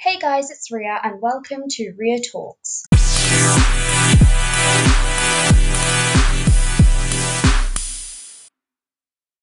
Hey guys, it's Ria and welcome to Ria Talks.